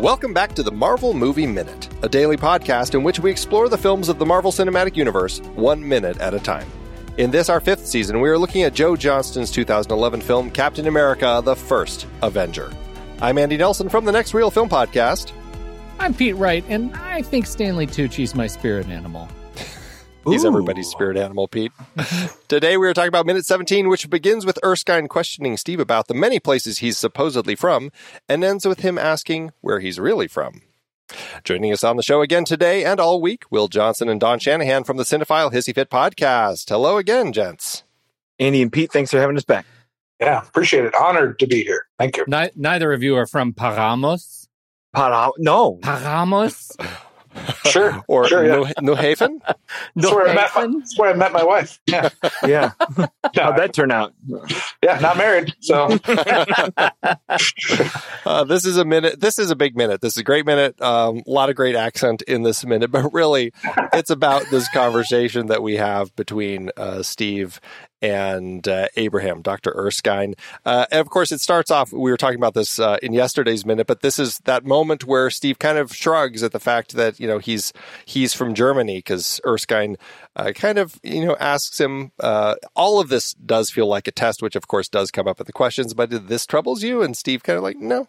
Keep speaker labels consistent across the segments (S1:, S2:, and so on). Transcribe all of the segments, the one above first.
S1: Welcome back to the Marvel Movie Minute, a daily podcast in which we explore the films of the Marvel Cinematic Universe one minute at a time. In this, our fifth season, we are looking at Joe Johnston's 2011 film Captain America The First Avenger. I'm Andy Nelson from the Next Reel Film Podcast.
S2: I'm Pete Wright, and I think Stanley Tucci's my spirit animal.
S1: He's everybody's spirit animal, Pete. Today we are talking about minute 17, which begins with Erskine questioning Steve about the many places he's supposedly from and ends with him asking where he's really from. Joining us on the show again today and all week, Will Johnson and Don Shanahan from the Cinephile Hissy Fit podcast. Hello again, gents.
S3: Andy and Pete, thanks for having us back.
S4: Yeah, appreciate it. Honored to be here. Thank you.
S2: Ni- neither of you are from Paramus.
S3: Para- no,
S2: Paramus?
S4: Sure.
S1: Or
S4: sure, yeah.
S1: New, New Haven?
S4: That's, where I met my, that's where I met my wife. Yeah.
S3: yeah. How'd that turn out?
S4: yeah, not married. So
S1: Uh, this is a minute. This is a big minute. This is a great minute. Um, a lot of great accent in this minute, but really, it's about this conversation that we have between uh, Steve and uh, Abraham, Dr. Erskine. Uh, and of course, it starts off, we were talking about this uh, in yesterday's minute, but this is that moment where Steve kind of shrugs at the fact that, you know, he's, he's from Germany because Erskine uh, kind of, you know, asks him, uh, all of this does feel like a test, which of course does come up in the questions, but this troubles you? And Steve kind of like, no.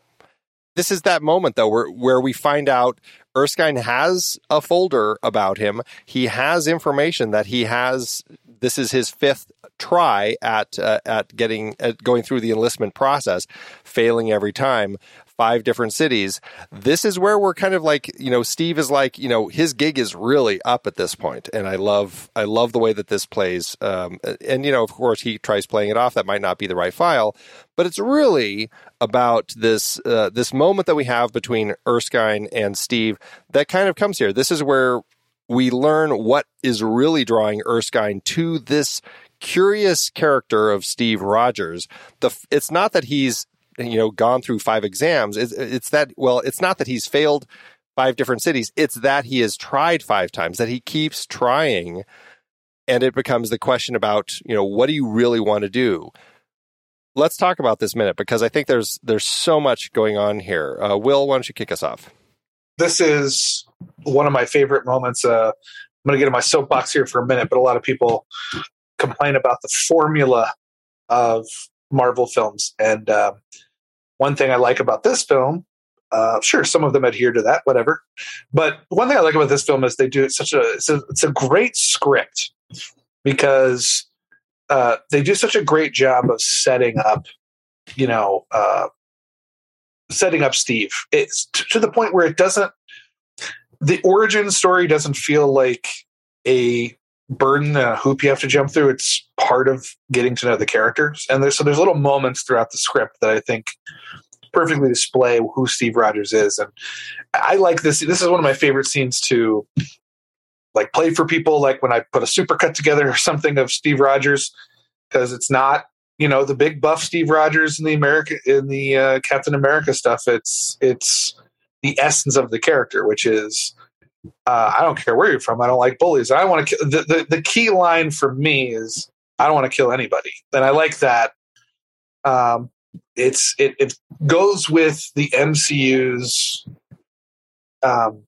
S1: This is that moment though, where, where we find out Erskine has a folder about him. He has information that he has. This is his fifth try at uh, at getting at going through the enlistment process, failing every time. Five different cities. This is where we're kind of like, you know, Steve is like, you know, his gig is really up at this point, and I love, I love the way that this plays. Um, and you know, of course, he tries playing it off. That might not be the right file, but it's really about this uh, this moment that we have between Erskine and Steve that kind of comes here. This is where we learn what is really drawing Erskine to this curious character of Steve Rogers. The it's not that he's you know gone through five exams. It's, it's that well, it's not that he's failed five different cities. It's that he has tried five times. That he keeps trying, and it becomes the question about you know what do you really want to do. Let's talk about this minute because I think there's there's so much going on here. Uh, Will, why don't you kick us off?
S4: This is one of my favorite moments. Uh, I'm going to get in my soapbox here for a minute, but a lot of people complain about the formula of Marvel films. And uh, one thing I like about this film, uh, sure, some of them adhere to that, whatever. But one thing I like about this film is they do such a it's a, it's a great script because uh, they do such a great job of setting up, you know, uh, setting up Steve. It's t- to the point where it doesn't. The origin story doesn't feel like a burden a hoop you have to jump through. It's part of getting to know the characters, and there's so there's little moments throughout the script that I think perfectly display who Steve Rogers is, and I like this. This is one of my favorite scenes to like play for people. Like when I put a supercut together or something of Steve Rogers, because it's not you know the big buff Steve Rogers in the America in the uh, Captain America stuff. It's it's the essence of the character, which is uh, I don't care where you're from. I don't like bullies. I want to. The, the the key line for me is I don't want to kill anybody, and I like that. Um, it's it it goes with the MCU's. Um,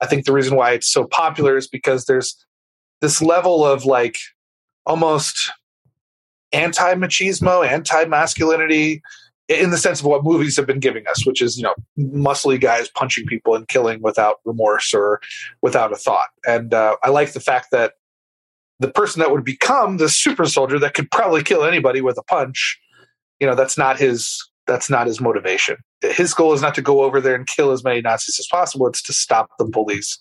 S4: I think the reason why it's so popular is because there's this level of like almost anti machismo, anti masculinity in the sense of what movies have been giving us, which is, you know, muscly guys punching people and killing without remorse or without a thought. And uh, I like the fact that the person that would become the super soldier that could probably kill anybody with a punch, you know, that's not his that's not his motivation. His goal is not to go over there and kill as many Nazis as possible. It's to stop the bullies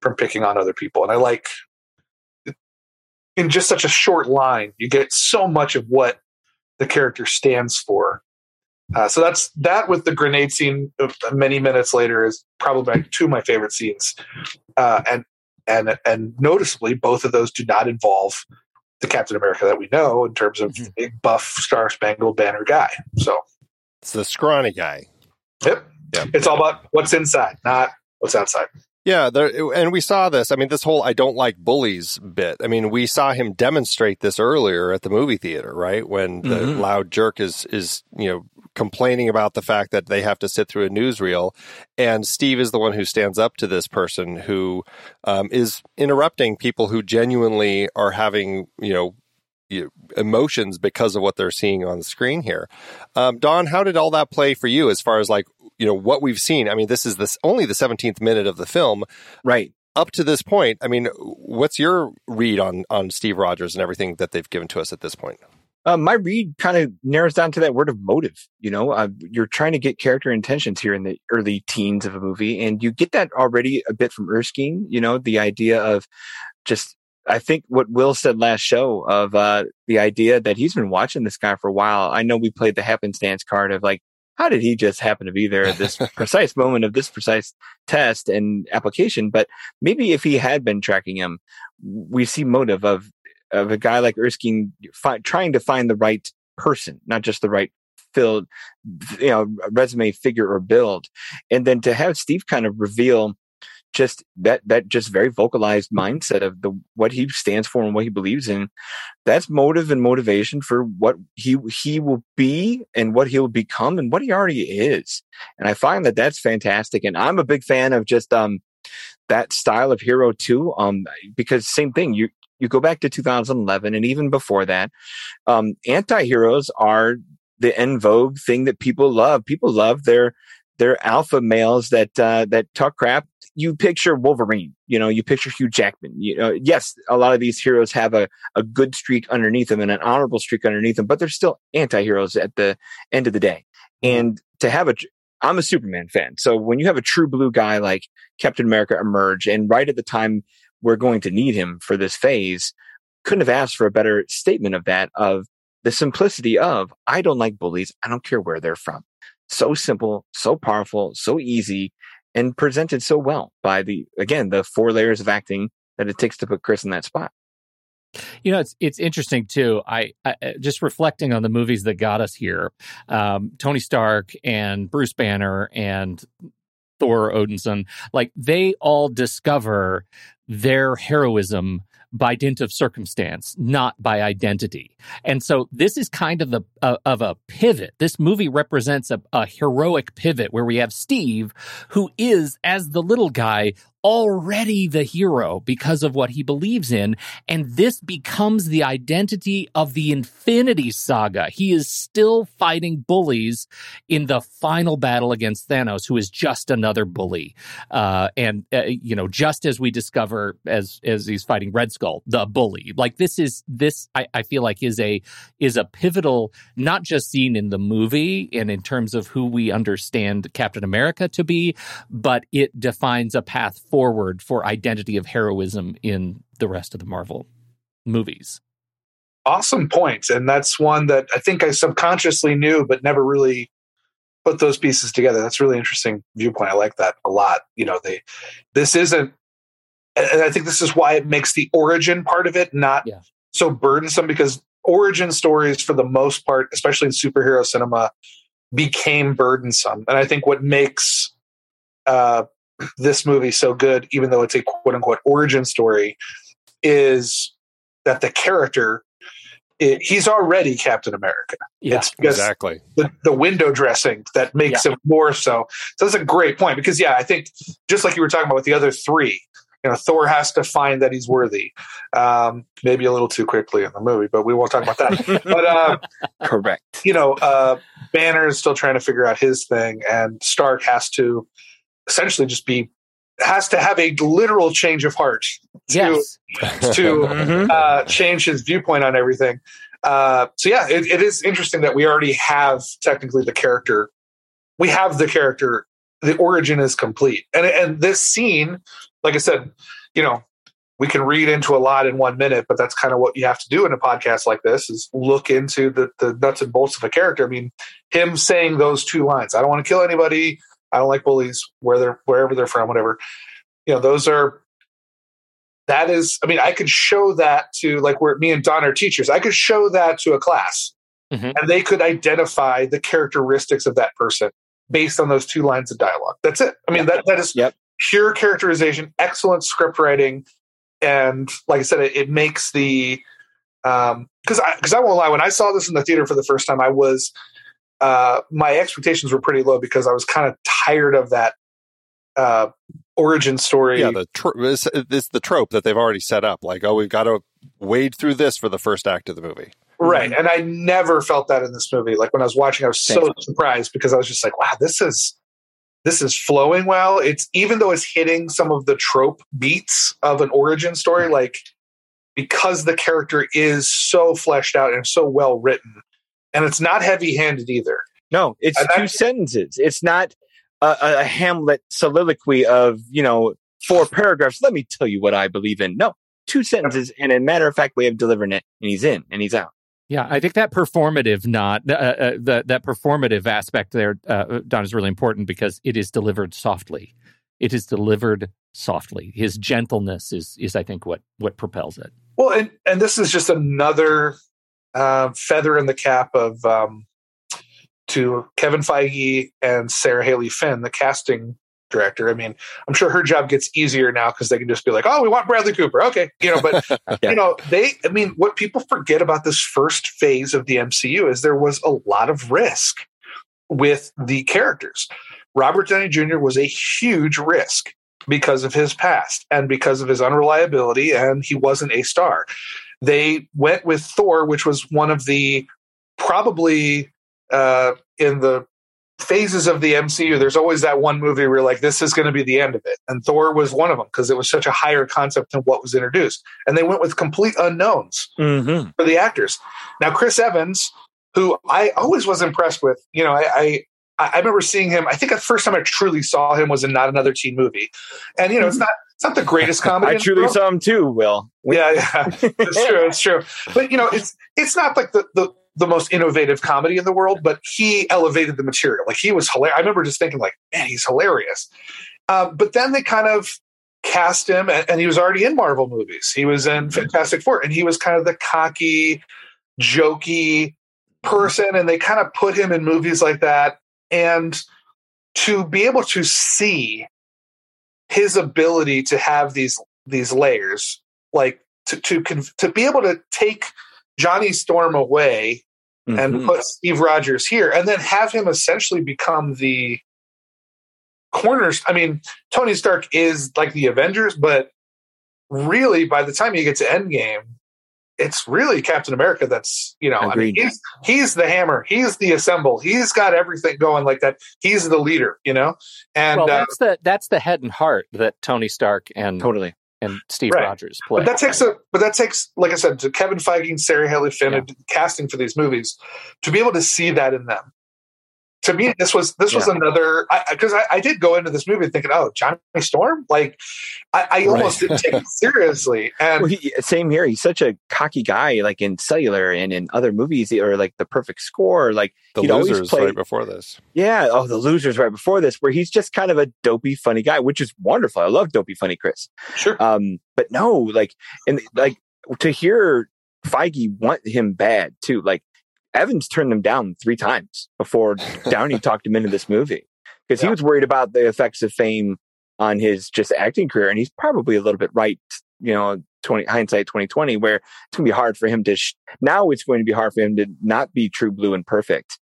S4: from picking on other people. And I like in just such a short line, you get so much of what the character stands for. Uh, so that's that with the grenade scene of many minutes later is probably two of my favorite scenes, uh, and and and noticeably both of those do not involve the Captain America that we know in terms of
S1: Mhm.
S4: big buff Star Spangled Banner guy. So
S1: It's the scrawny guy.
S4: yep,
S1: Yeah.
S4: it's all about what's inside, not what's outside.
S1: Yeah, there, and we saw this. I mean, this whole "I don't like bullies" bit. I mean, we saw him demonstrate this earlier at the movie theater, right? When the
S3: Mhm.
S1: loud jerk is is you know complaining about the fact that they have to sit through a newsreel, and Steve is the one who stands up to this person who um, is interrupting people who genuinely are having you know emotions because of what they're seeing on the screen here. Um, Don, how did all that play for you as far as like you know what we've seen? I mean, this is this only the seventeenth minute of the film,
S3: right?
S1: Up to this point, I mean, what's your read on on Steve Rogers and everything that they've given to us at this point?
S3: Uh, my read kind of narrows down to that word of motive. You know, uh, you're trying to get character intentions here in the early teens of a movie, and you get that already a bit from Erskine. You know, the idea of just I think what Will said last show of uh, the idea that he's been watching this guy for a while. I know we played the happenstance card of like, how did he just happen to be there at this precise moment of this precise test and application? But maybe if he had been tracking him, we see motive of of a guy like Erskine fi- trying to find the right person, not just the right filled, you know, resume figure or build. And then to have Steve kind of reveal just that that just very vocalized mindset of the what he stands for and what he believes in. That's motive and motivation for what he he will be and what he'll become and what he already is. And i find that that's fantastic. And i'm a big fan of just um that style of hero too um because same thing you you go back to 2011 and even before that um anti-heroes are the en vogue thing that people love. People love their their alpha males that uh, that talk crap you picture Wolverine, you know, you picture Hugh Jackman. You know, yes, a lot of these heroes have a, a good streak underneath them and an honorable streak underneath them, but they're still anti-heroes at the end of the day. And to have a, I'm a Superman fan. So when you have a true blue guy like Captain America emerge and right at the time we're going to need him for this phase, couldn't have asked for a better statement of that, of the simplicity of, I don't like bullies. I don't care where they're from. So simple, so powerful, so easy and presented so well by the again the four layers of acting that it takes to put Chris in that spot.
S2: You know, it's it's interesting too. I, I just reflecting on the movies that got us here, um, Tony Stark and Bruce Banner and Thor Odinson, like they all discover their heroism by dint of circumstance, not by identity. And so this is kind of the uh, of a pivot. This movie represents a, a heroic pivot where we have Steve, who is as the little guy already the hero because of what he believes in. And this becomes the identity of the Infinity Saga. He is still fighting bullies in the final battle against Thanos, who is just another bully. Uh, and, uh, you know, just as we discover as, as he's fighting Red Skull, the bully, like this is, this, I, I feel like is a, is a pivotal, not just scene in the movie and in terms of who we understand Captain America to be, but it defines a path forward for identity of heroism in the rest of the Marvel movies.
S4: Awesome point. And that's one that I think I subconsciously knew, but never really put those pieces together. That's really interesting viewpoint. I like that a lot. You know, they this isn't and I think this is why it makes the origin part of it not yeah. so burdensome because origin stories for the most part, especially in superhero cinema, became burdensome. And I think what makes uh, this movie so good, even though it's a quote unquote origin story, is that the character it, he's already Captain America.
S1: Yeah, exactly.
S4: The, the window dressing that makes yeah. him more so. So that's a great point because yeah, I think just like you were talking about with the other three, you know, Thor has to find that he's worthy. Um, maybe a little too quickly in the movie, but we won't talk about that. but uh,
S3: correct.
S4: You know, uh, Banner is still trying to figure out his thing, and Stark has to essentially just be has to have a literal change of heart to
S2: yes.
S4: to mm-hmm. uh, change his viewpoint on everything. Uh, so yeah, it, it is interesting that we already have technically the character. We have the character. The origin is complete, and and this scene, like I said, you know, we can read into a lot in one minute, but that's kind of what you have to do in a podcast like this: is look into the the nuts and bolts of a character. I mean, him saying those two lines: "I don't want to kill anybody. I don't like bullies where they're wherever they're from, whatever. You know, those are that is. I mean, I could show that to like where me and Don are teachers. I could show that to a class, mm-hmm. and they could identify the characteristics of that person based on those two lines of dialogue. That's it. I mean, that that is
S3: yep.
S4: pure characterization, excellent script writing, and like I said, it, it makes the um because I because I won't lie. When I saw this in the theater for the first time, I was uh, my expectations were pretty low because I was kind of tired of that uh, origin story.
S1: Yeah, the tr- it's, it's the trope that they've already set up. Like, oh, we've got to wade through this for the first act of the movie.
S4: Right. And I never felt that in this movie. Like when I was watching, I was so
S3: Thanks.
S4: surprised because I was just like, wow, this is this is flowing well. It's even though it's hitting some of the trope beats of an origin story, like because the character is so fleshed out and so well written. And it's not heavy handed either.
S3: No, it's
S4: And
S3: two
S4: that-
S3: sentences. It's not a, a Hamlet soliloquy of you know four paragraphs. Let me tell you what I believe in. No, two sentences and a matter of fact way of delivering it, and he's in and he's out.
S2: Yeah, I think that performative not uh, uh, the, that performative aspect there, uh, Don, is really important because it is delivered softly. It is delivered softly. His gentleness is is I think what what propels it.
S4: Well, and, and this is just another uh, feather in the cap of um, to Kevin Feige and Sarah Halley Finn, the casting director. I mean, I'm sure her job gets easier now because they can just be like, "Oh, we want Bradley Cooper." Okay, you know, but
S3: Yeah.
S4: you know, they. I mean, what people forget about this first phase of the MCU is there was a lot of risk with the characters. Robert Downey Jr. was a huge risk because of his past and because of his unreliability, and he wasn't a star. They went with Thor, which was one of the probably uh, in the phases of the MCU. There's always that one movie where you're like, this is going to be the end of it, and Thor was one of them because it was such a higher concept than what was introduced, and they went with complete unknowns
S3: Mm-hmm.
S4: for the actors. Now, Chris Evans, who I always was impressed with, you know, I, I I remember seeing him. I think the first time I truly saw him was in Not Another Teen Movie, and you know, it's not it's not the greatest comedy.
S3: I truly saw him too. Will.
S4: Yeah, yeah, it's true, it's true. But you know, it's it's not like the the the most innovative comedy in the world, but he elevated the material. Like he was hilarious. I remember just thinking, like, man, he's hilarious. Uh, but then they kind of cast him, and, and he was already in Marvel movies. He was in Fantastic Four, and he was kind of the cocky, jokey person, and they kind of put him in movies like that. And to be able to see his ability to have these these layers, like to to to be able to take Johnny Storm away and
S3: Mhm.
S4: put Steve Rogers here, and then have him essentially become the corners. I mean, Tony Stark is like the Avengers, but really, by the time you get to Endgame, it's really Captain America that's you know. I mean, he's he's the hammer. He's the assemble. He's got everything going like that. He's the leader, you know. And
S2: well,
S4: uh,
S2: that's the that's the head and heart that Tony Stark and
S3: totally.
S2: And Steve
S4: Right.
S2: Rogers play.
S4: But that takes a but that takes like I said to Kevin Feige and Sarah Halley Finn
S2: Yeah.
S4: and casting for these movies to be able to see that in them. To me, this was this was
S3: Yeah.
S4: another because I, I, did go into this movie thinking, oh, Johnny Storm, like I, I almost didn't take it seriously, and
S3: Well, he, same here. He's such a cocky guy, like in Cellular and in other movies, or like The Perfect Score. Like
S1: The
S3: he'd always
S1: losers
S3: play-
S1: right before this.
S3: Yeah. Oh, the losers right before this, where he's just kind of a dopey, funny guy, which is wonderful. I love dopey, funny Chris.
S4: sure,
S3: Um, but no, like, and like to hear Feige want him bad too. Like Evans turned him down three times before Downey talked him into this movie because he was worried about the effects of fame on his just acting career, and he's probably a little bit right. You know, twenty hindsight twenty twenty, where it's gonna be hard for him to. Sh- now it's going to be hard for him to not be true blue and perfect.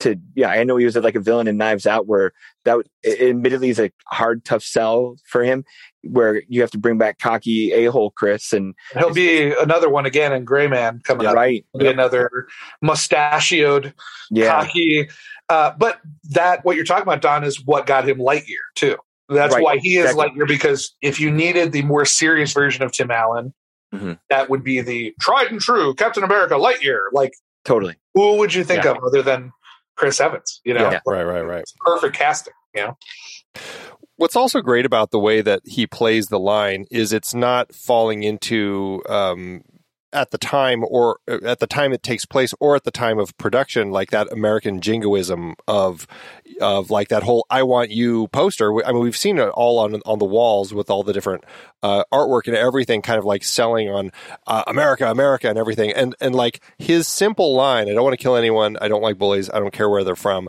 S3: To yeah, I know he was like a villain in Knives Out, where that admittedly is a hard, tough sell for him, where you have to bring back cocky a hole Chris and
S4: he'll be another one again in Gray Man coming up.
S3: right,
S4: He'll be another mustachioed,
S3: yeah,
S4: cocky. Uh, but that what you're talking about, Don, is what got him Lightyear too. That's
S3: Right,
S4: why he is
S3: exactly.
S4: Lightyear because if you needed the more serious version of Tim Allen,
S3: Mhm.
S4: that would be the tried and true Captain America Lightyear. Like,
S3: totally.
S4: who would you think
S2: Yeah.
S4: of other than Chris Evans? You know,
S3: Yeah.
S1: Right, right, right.
S4: perfect casting. You know,
S1: What's also great about the way that he plays the line is it's not falling into um, at the time or uh, at the time it takes place or at the time of production like that American jingoism of of like that whole "I want you" poster. I mean, we've seen it all on on the walls with all the different uh, artwork and everything, kind of like selling on uh, America, America, and everything. And and like his simple line, "I don't want to kill anyone. I don't like bullies. I don't care where they're from."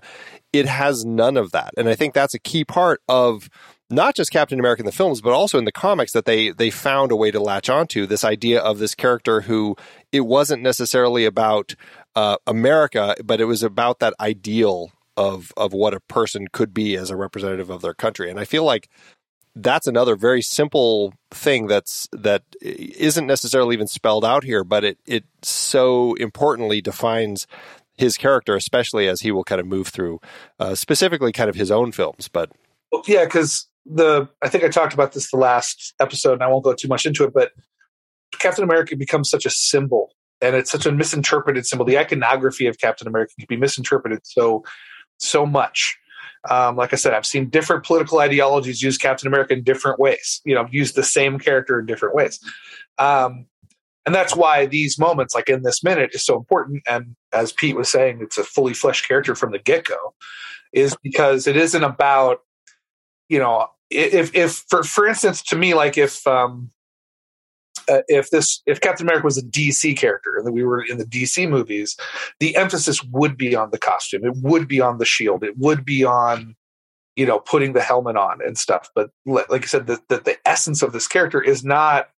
S1: It has none of that, and I think that's a key part of not just Captain America in the films, but also in the comics that they they found a way to latch onto this idea of this character who it wasn't necessarily about uh, America, but it was about that ideal of of what a person could be as a representative of their country. And I feel like that's another very simple thing that's that isn't necessarily even spelled out here, but it it so importantly defines his character, especially as he will kind of move through, uh, specifically kind of his own films. But
S4: yeah, because the I think I talked about this the last episode, and I won't go too much into it, but Captain America becomes such a symbol, and it's such a misinterpreted symbol. The iconography of Captain America can be misinterpreted so so much. Um, like I said, I've seen different political ideologies use Captain America in different ways. You know, use the same character in different ways. Um, and that's why these moments, like in this minute, is so important. And as Pete was saying, it's a fully fleshed character from the get go, is because it isn't about, you know, if if for for instance, to me, like if um, uh, if this if Captain America was a DC character and we were in the DC movies, the emphasis would be on the costume. It would be on the shield. It would be on you know putting the helmet on and stuff. But like I said, that the, the essence of this character is not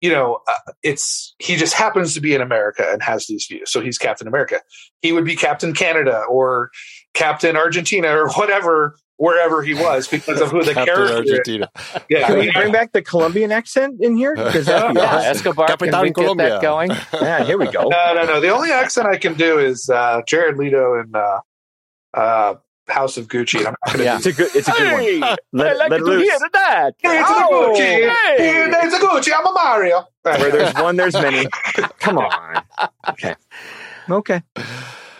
S4: you know uh, it's he just happens to be in America and has these views. So he's Captain America. He would be Captain Canada or Captain Argentina or whatever wherever he was because of who the
S1: Captain
S4: character.
S1: Argentina.
S4: Yeah,
S3: Can we bring back the Colombian accent in here? Because that'd be
S2: Yeah,
S3: awesome.
S2: Escobar,
S1: Capitan
S2: can we
S1: Colombia.
S2: get that going?
S3: Yeah, here we go.
S4: No, no, no. The only accent I can do is uh, Jared Leto in uh, uh, House of Gucci. I'm not
S2: Yeah.
S3: It's a good. It's a good one. Let,
S2: I like
S3: let
S2: it
S3: it
S2: to
S3: loose.
S2: hear that.
S4: Hey, it's
S2: Oh,
S4: a Gucci.
S2: hey.
S4: Hey, it's a Gucci. I'm a Mario.
S3: Where there's one, there's many. Come on. Okay. Okay.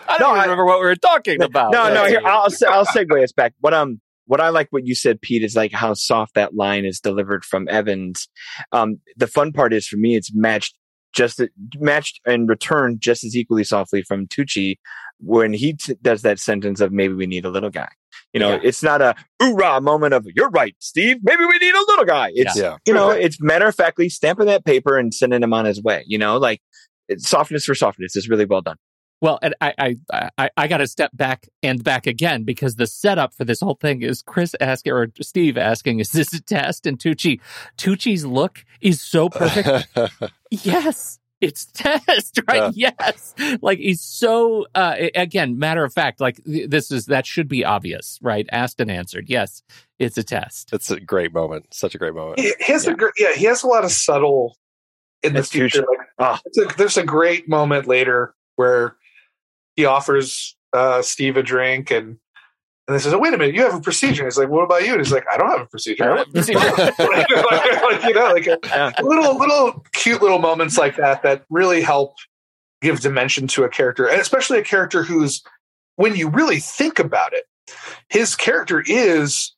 S2: I don't
S3: No,
S2: even
S3: I-
S2: remember what we were talking about.
S3: No, no. Here, I'll I'll segue us back. What um, what I like what you said, Pete, is like how soft that line is delivered from Evans. Um, the fun part is for me, it's matched just matched and returned just as equally softly from Tucci when he t- does that sentence of maybe we need a little guy. You know,
S2: Yeah.
S3: it's not a hoorah moment of you're right, Steve. Maybe we need a little guy. It's
S1: Yeah.
S3: you know, it's matter of factly stamping that paper and sending him on his way. You know, like softness for softness is really well done.
S2: Well, and I I I, I got to step back and back again because the setup for this whole thing is Chris asking or Steve asking, "Is this a test?" And Tucci, Tucci's look is so perfect. yes, it's test, right? Yes, like he's so uh, again matter of fact. Like this is that should be obvious, right? Asked and answered. Yes, it's a test.
S1: it's a great moment. Such a great moment.
S4: He, he has
S2: Yeah.
S4: a great, yeah, he has a lot of subtle in the
S3: That's
S4: future. Like,
S3: Ah.
S4: a- there's a great moment later where he offers uh, Steve a drink and and they says, oh, "Wait a minute, you have a procedure." He's like, "What about you?" And he's like, "I don't have a procedure."
S2: Have a procedure.
S4: like, like, you know, like
S3: Yeah.
S4: little little cute little moments like that that really help give dimension to a character, and especially a character who's when you really think about it, his character is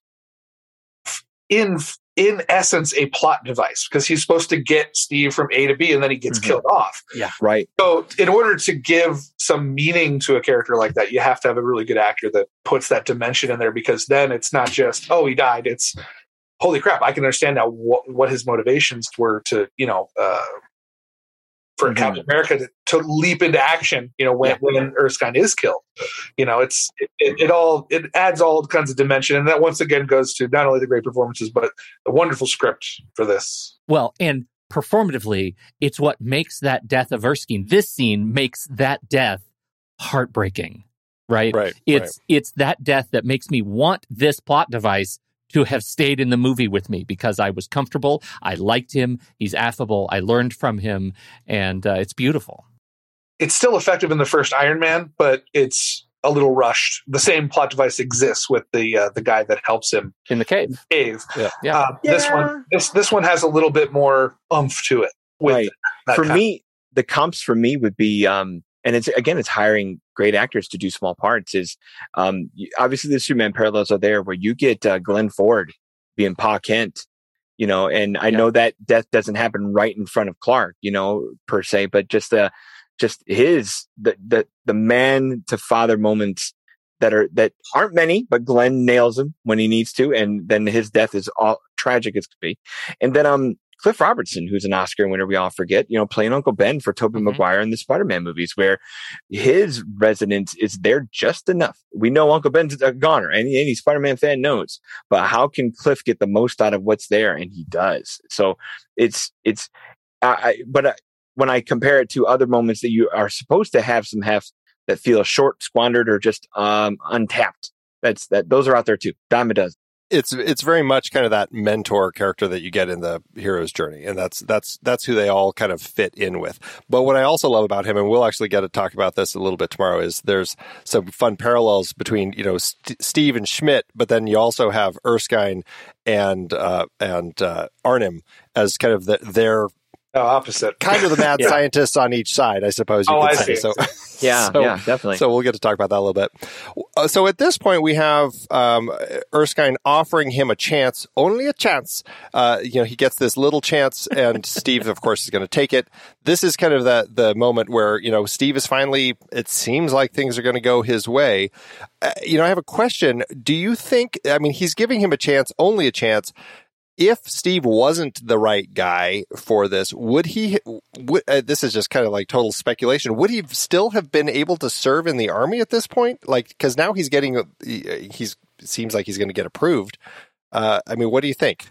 S4: in in essence a plot device because he's supposed to get Steve from A to B and then he gets
S3: Mhm.
S4: killed off.
S3: Yeah, right.
S4: So in order to give some meaning to a character like that, you have to have a really good actor that puts that dimension in there because then it's not just oh he died. It's holy crap! I can understand now what what his motivations were to you know uh, for
S3: Mhm.
S4: Captain America to, to leap into action. You know when
S2: Yeah.
S4: when Erskine is killed. You know it's it, it, it all it adds all kinds of dimension, and that once again goes to not only the great performances but the wonderful script for this.
S2: Well, and performatively, it's what makes that death of Erskine. This scene makes that death heartbreaking, right?
S1: Right.
S2: It's it's that death that makes me want this plot device to have stayed in the movie with me because I was comfortable. I liked him. He's affable. I learned from him, and uh, it's beautiful.
S4: it's still effective in the first Iron Man, but it's a little rushed. The same plot device exists with the uh, the guy that helps him
S2: In the cave,
S4: cave.
S1: Yeah.
S2: Yeah.
S4: Uh, This one, this this one has a little bit more oomph to it. With
S3: Right. for
S4: kind
S3: me, the comps for me would be, um, and it's again, it's hiring great actors to do small parts. Is um, obviously the Superman parallels are there, where you get uh, Glenn Ford being Pa Kent, you know, and I
S2: Yeah.
S3: know that death doesn't happen right in front of Clark, you know, per se, but just the, just his the the the man to father moments that are that aren't many, but Glenn nails him when he needs to, and then his death is all tragic as could be, and then um. Cliff Robertson, who's an Oscar winner, we all forget, you know, playing Uncle Ben for Tobey
S2: Mhm.
S3: Maguire in the Spider-Man movies, where his resonance is there just enough. We know Uncle Ben's a goner, and any Spider-Man fan knows. But how can Cliff get the most out of what's there? And he does. So it's it's. I, I but I, when I compare it to other moments that you are supposed to have some heft that feel short, squandered, or just um, untapped. That's that. Those are out there too. Dime a dozen
S1: it's it's very much kind of that mentor character that you get in the hero's journey, and that's that's that's who they all kind of fit in with. But what I also love about him, and we'll actually get to talk about this a little bit tomorrow, is there's some fun parallels between you know St- Steve and Schmidt, but then you also have Erskine and uh, and uh, Arnim as kind of the, their
S4: Oh, opposite.
S1: kind of the mad
S3: Yeah.
S1: scientists on each side, I suppose you
S4: Oh,
S1: could
S4: I
S1: say.
S4: see.
S1: So,
S3: Yeah,
S1: so,
S3: yeah, definitely.
S1: So we'll get to talk about that a little bit. Uh, So at this point, we have um, Erskine offering him a chance, only a chance. Uh, you know, he gets this little chance, and Steve, of course, is going to take it. This is kind of the the moment where you know Steve is finally. It seems like things are going to go his way. Uh, you know, I have a question. Do you think? I mean, he's giving him a chance, only a chance if Steve wasn't the right guy for this, would he? Would, uh, this is just kind of like total speculation. Would he still have been able to serve in the army at this point? Like, because now he's getting, he- he's seems like he's going to get approved. Uh, I mean, what do you think?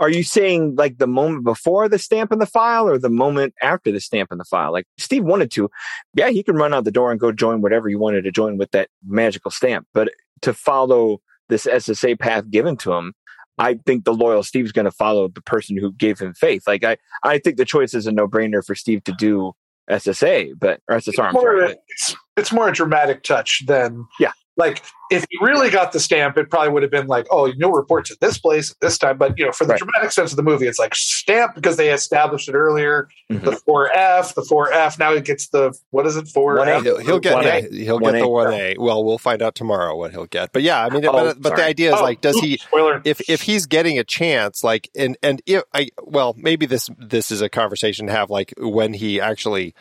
S3: Are you saying like the moment before the stamp in the file or the moment after the stamp in the file? Like Steve wanted to, yeah, he could run out the door and go join whatever he wanted to join with that magical stamp. But to follow this SSA path given to him, I think the loyal Steve's going to follow the person who gave him faith. Like I, I think the choice is a no brainer for Steve to do SSA, but or SSR. I'm
S4: more,
S3: sorry. but-
S4: it's, it's more a dramatic touch than
S3: Yeah.
S4: Like if he really got the stamp, it probably would have been like, oh, you'll report to this place at this time. But you know, for the
S3: Right.
S4: dramatic sense of the movie, it's like stamp because they established it earlier.
S3: Mhm.
S4: The four F, the four F. Now he gets the what is it? Four
S3: 1A.
S4: F.
S1: He'll, he'll get,
S3: 1A.
S1: yeah, he'll get the
S3: 1A.
S1: one A. Well, we'll find out tomorrow what he'll get. But yeah, I mean,
S3: Oh,
S1: but, but the idea is
S4: Oh,
S1: like, does he?
S4: Spoiler.
S1: if if he's getting a chance like and and if i well maybe this this is a conversation to have like when he actually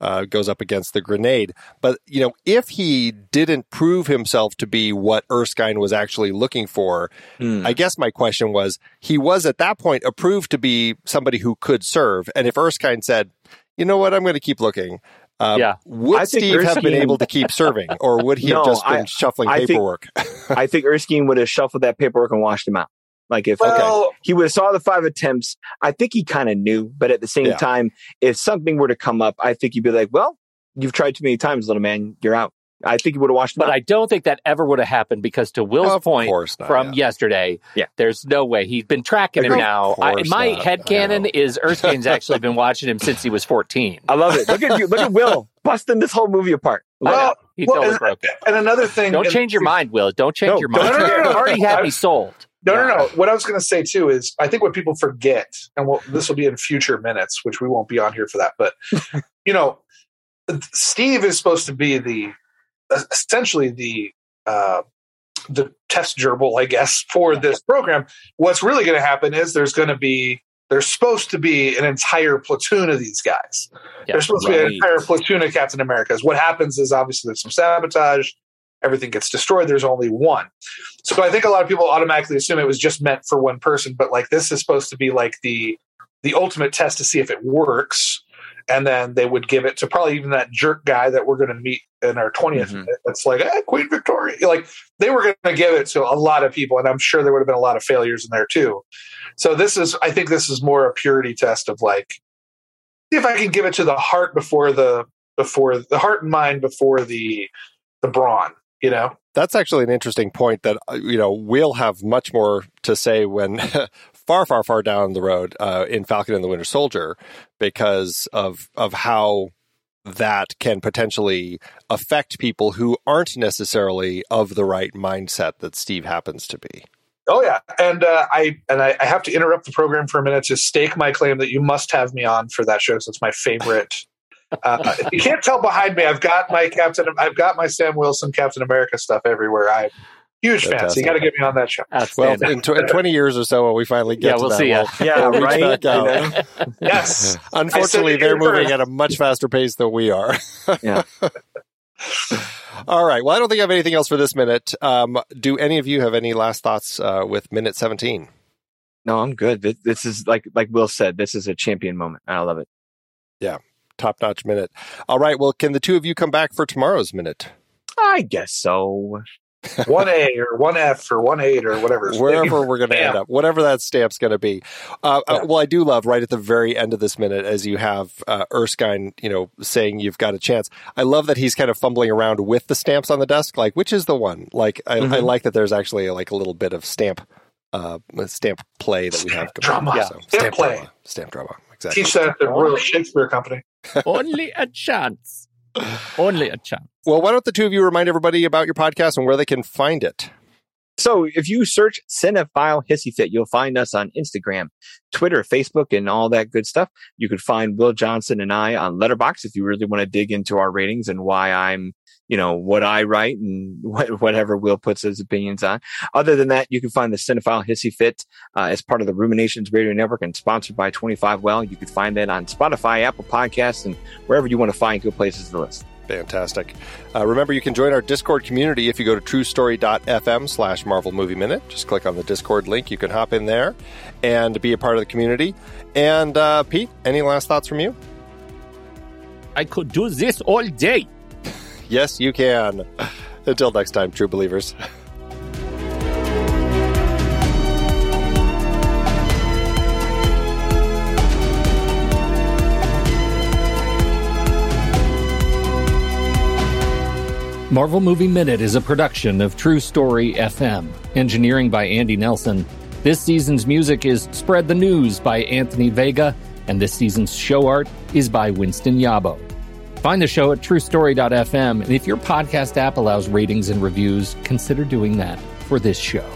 S1: uh, goes up against the grenade but you know if he didn't prove himself to be what erskine was actually looking for
S3: Hmm.
S1: i guess my question was he was at that point approved to be somebody who could serve and if erskine said you know what i'm going to keep looking uh,
S2: Yeah.
S1: would
S3: I think
S1: Steve have been able to keep serving, or would he have just been
S3: I-
S1: shuffling
S3: I think-
S1: paperwork?
S3: I think Erskine would have shuffled that paperwork and washed him out. Like if
S4: Well,
S3: he would have saw the five attempts, I think he kind of knew. But at the same
S1: Yeah.
S3: time, if something were to come up, I think he'd be like, "Well, you've tried too many times, little man. You're out." I think he would have watched.
S2: But
S3: out.
S2: I don't think that ever would have happened because, to Will's
S1: of
S2: point
S1: not.
S2: from
S1: yeah.
S2: yesterday,
S3: Yeah.
S2: there's no way he's been tracking him now. I, my
S1: not.
S2: head
S1: I
S2: is Erskine's actually been watching him since he was 14.
S3: I love it. Look at you. Look at Will busting this whole movie apart.
S4: Well,
S2: He
S4: well,
S2: totally
S4: and,
S2: broke it.
S4: and another thing.
S2: Don't
S4: and-
S2: change your mind, Will. Don't change
S3: No,
S2: your mind.
S4: no, no, no, no.
S2: You already had me sold.
S4: No, no, no. What I was going to say too is, I think what people forget, and we'll, this will be in future minutes, which we won't be on here for that. But you know, Steve is supposed to be the essentially the uh, the test gerbil, I guess, for this program. What's really going to happen is there's going to be there's supposed to be an entire platoon of these guys.
S2: Yeah,
S4: there's supposed to be an entire platoon of Captain Americas. What happens is obviously there's some sabotage. Everything gets destroyed. There's only one. So I think a lot of people automatically assume it was just meant for one person, but like this is supposed to be like the the ultimate test to see if it works. And then they would give it to probably even that jerk guy that we're going to meet in our 20th
S3: Mhm.
S4: minute. That's like, eh, Queen Victoria. Like they were going to give it to a lot of people, and I'm sure there would have been a lot of failures in there too. So this is, I think, this is more a purity test of like, see if I can give it to the heart before the before the heart and mind before the the brawn. You know,
S1: That's actually an interesting point that uh, you know we'll have much more to say when far, far, far down the road uh, in Falcon and the Winter Soldier because of of how that can potentially affect people who aren't necessarily of the right mindset that Steve happens to be.
S4: Oh yeah, and uh, I and I, I have to interrupt the program for a minute to stake my claim that you must have me on for that show. So it's my favorite. Uh, you can't tell behind me, I've got my Captain. I've got my Sam Wilson Captain America stuff everywhere. I'm huge fan. So
S1: Fantastic.
S4: you got to get me on that show.
S1: Well, in, tw- in twenty years or so, when we finally get
S2: Yeah,
S1: to
S2: we'll
S1: that,
S2: see ya.
S3: Yeah,
S1: we'll
S3: right.
S1: back out.
S4: Yes,
S1: Unfortunately, they're moving at a much faster pace than we are.
S3: Yeah.
S1: All right. Well, I don't think I have anything else for this minute. Um, do any of you have any last thoughts uh, with minute 17?
S3: No, I'm good. This, this is like like Will said. This is a champion moment. I love it.
S1: Top notch minute. All right. Well, can the two of you come back for tomorrow's minute?
S3: I guess so.
S4: one A or one F or one eight or whatever.
S1: Wherever we're going to end up, whatever that stamp's going to be. Uh, uh, well, I do love right at the very end of this minute as you have uh, Erskine, you know, saying you've got a chance. I love that he's kind of fumbling around with the stamps on the desk, like which is the one. Like I,
S3: Mhm.
S1: I like that there's actually like a little bit of stamp, uh, stamp play that we have.
S4: Stamp drama.
S1: Yeah,
S4: Stamp
S1: stamp
S4: play.
S1: drama. Stamp drama. Exactly.
S4: Teach that at the Royal Shakespeare Company.
S2: Only a chance. Only a chance.
S1: Well, why don't the two of you remind everybody about your podcast and where they can find it?
S3: So if you search Cinephile Hissy Fit, you'll find us on Instagram, Twitter, Facebook, and all that good stuff. You could find Will Johnson and I on Letterboxd if you really want to dig into our ratings and why I'm, you know, what I write and what, whatever Will puts his opinions on. Other than that, you can find the Cinephile Hissy Fit uh, as part of the Ruminations Radio Network and sponsored by 25 Well. You can find that on Spotify, Apple Podcasts, and wherever you want to find good places to listen.
S1: Fantastic. Uh, remember, you can join our Discord community if you go to truestory.fm slash Marvel Movie Minute. Just click on the Discord link. You can hop in there and be a part of the community. And uh, Pete, any last thoughts from you?
S2: I could do this all day.
S1: Yes, you can. Until next time, true believers.
S2: Marvel Movie Minute is a production of True Story FM, engineering by Andy Nelson. This season's music is Spread the News by Anthony Vega, and this season's show art is by Winston Yabo. Find the show at truestory.fm, and if your podcast app allows ratings and reviews, consider doing that for this show.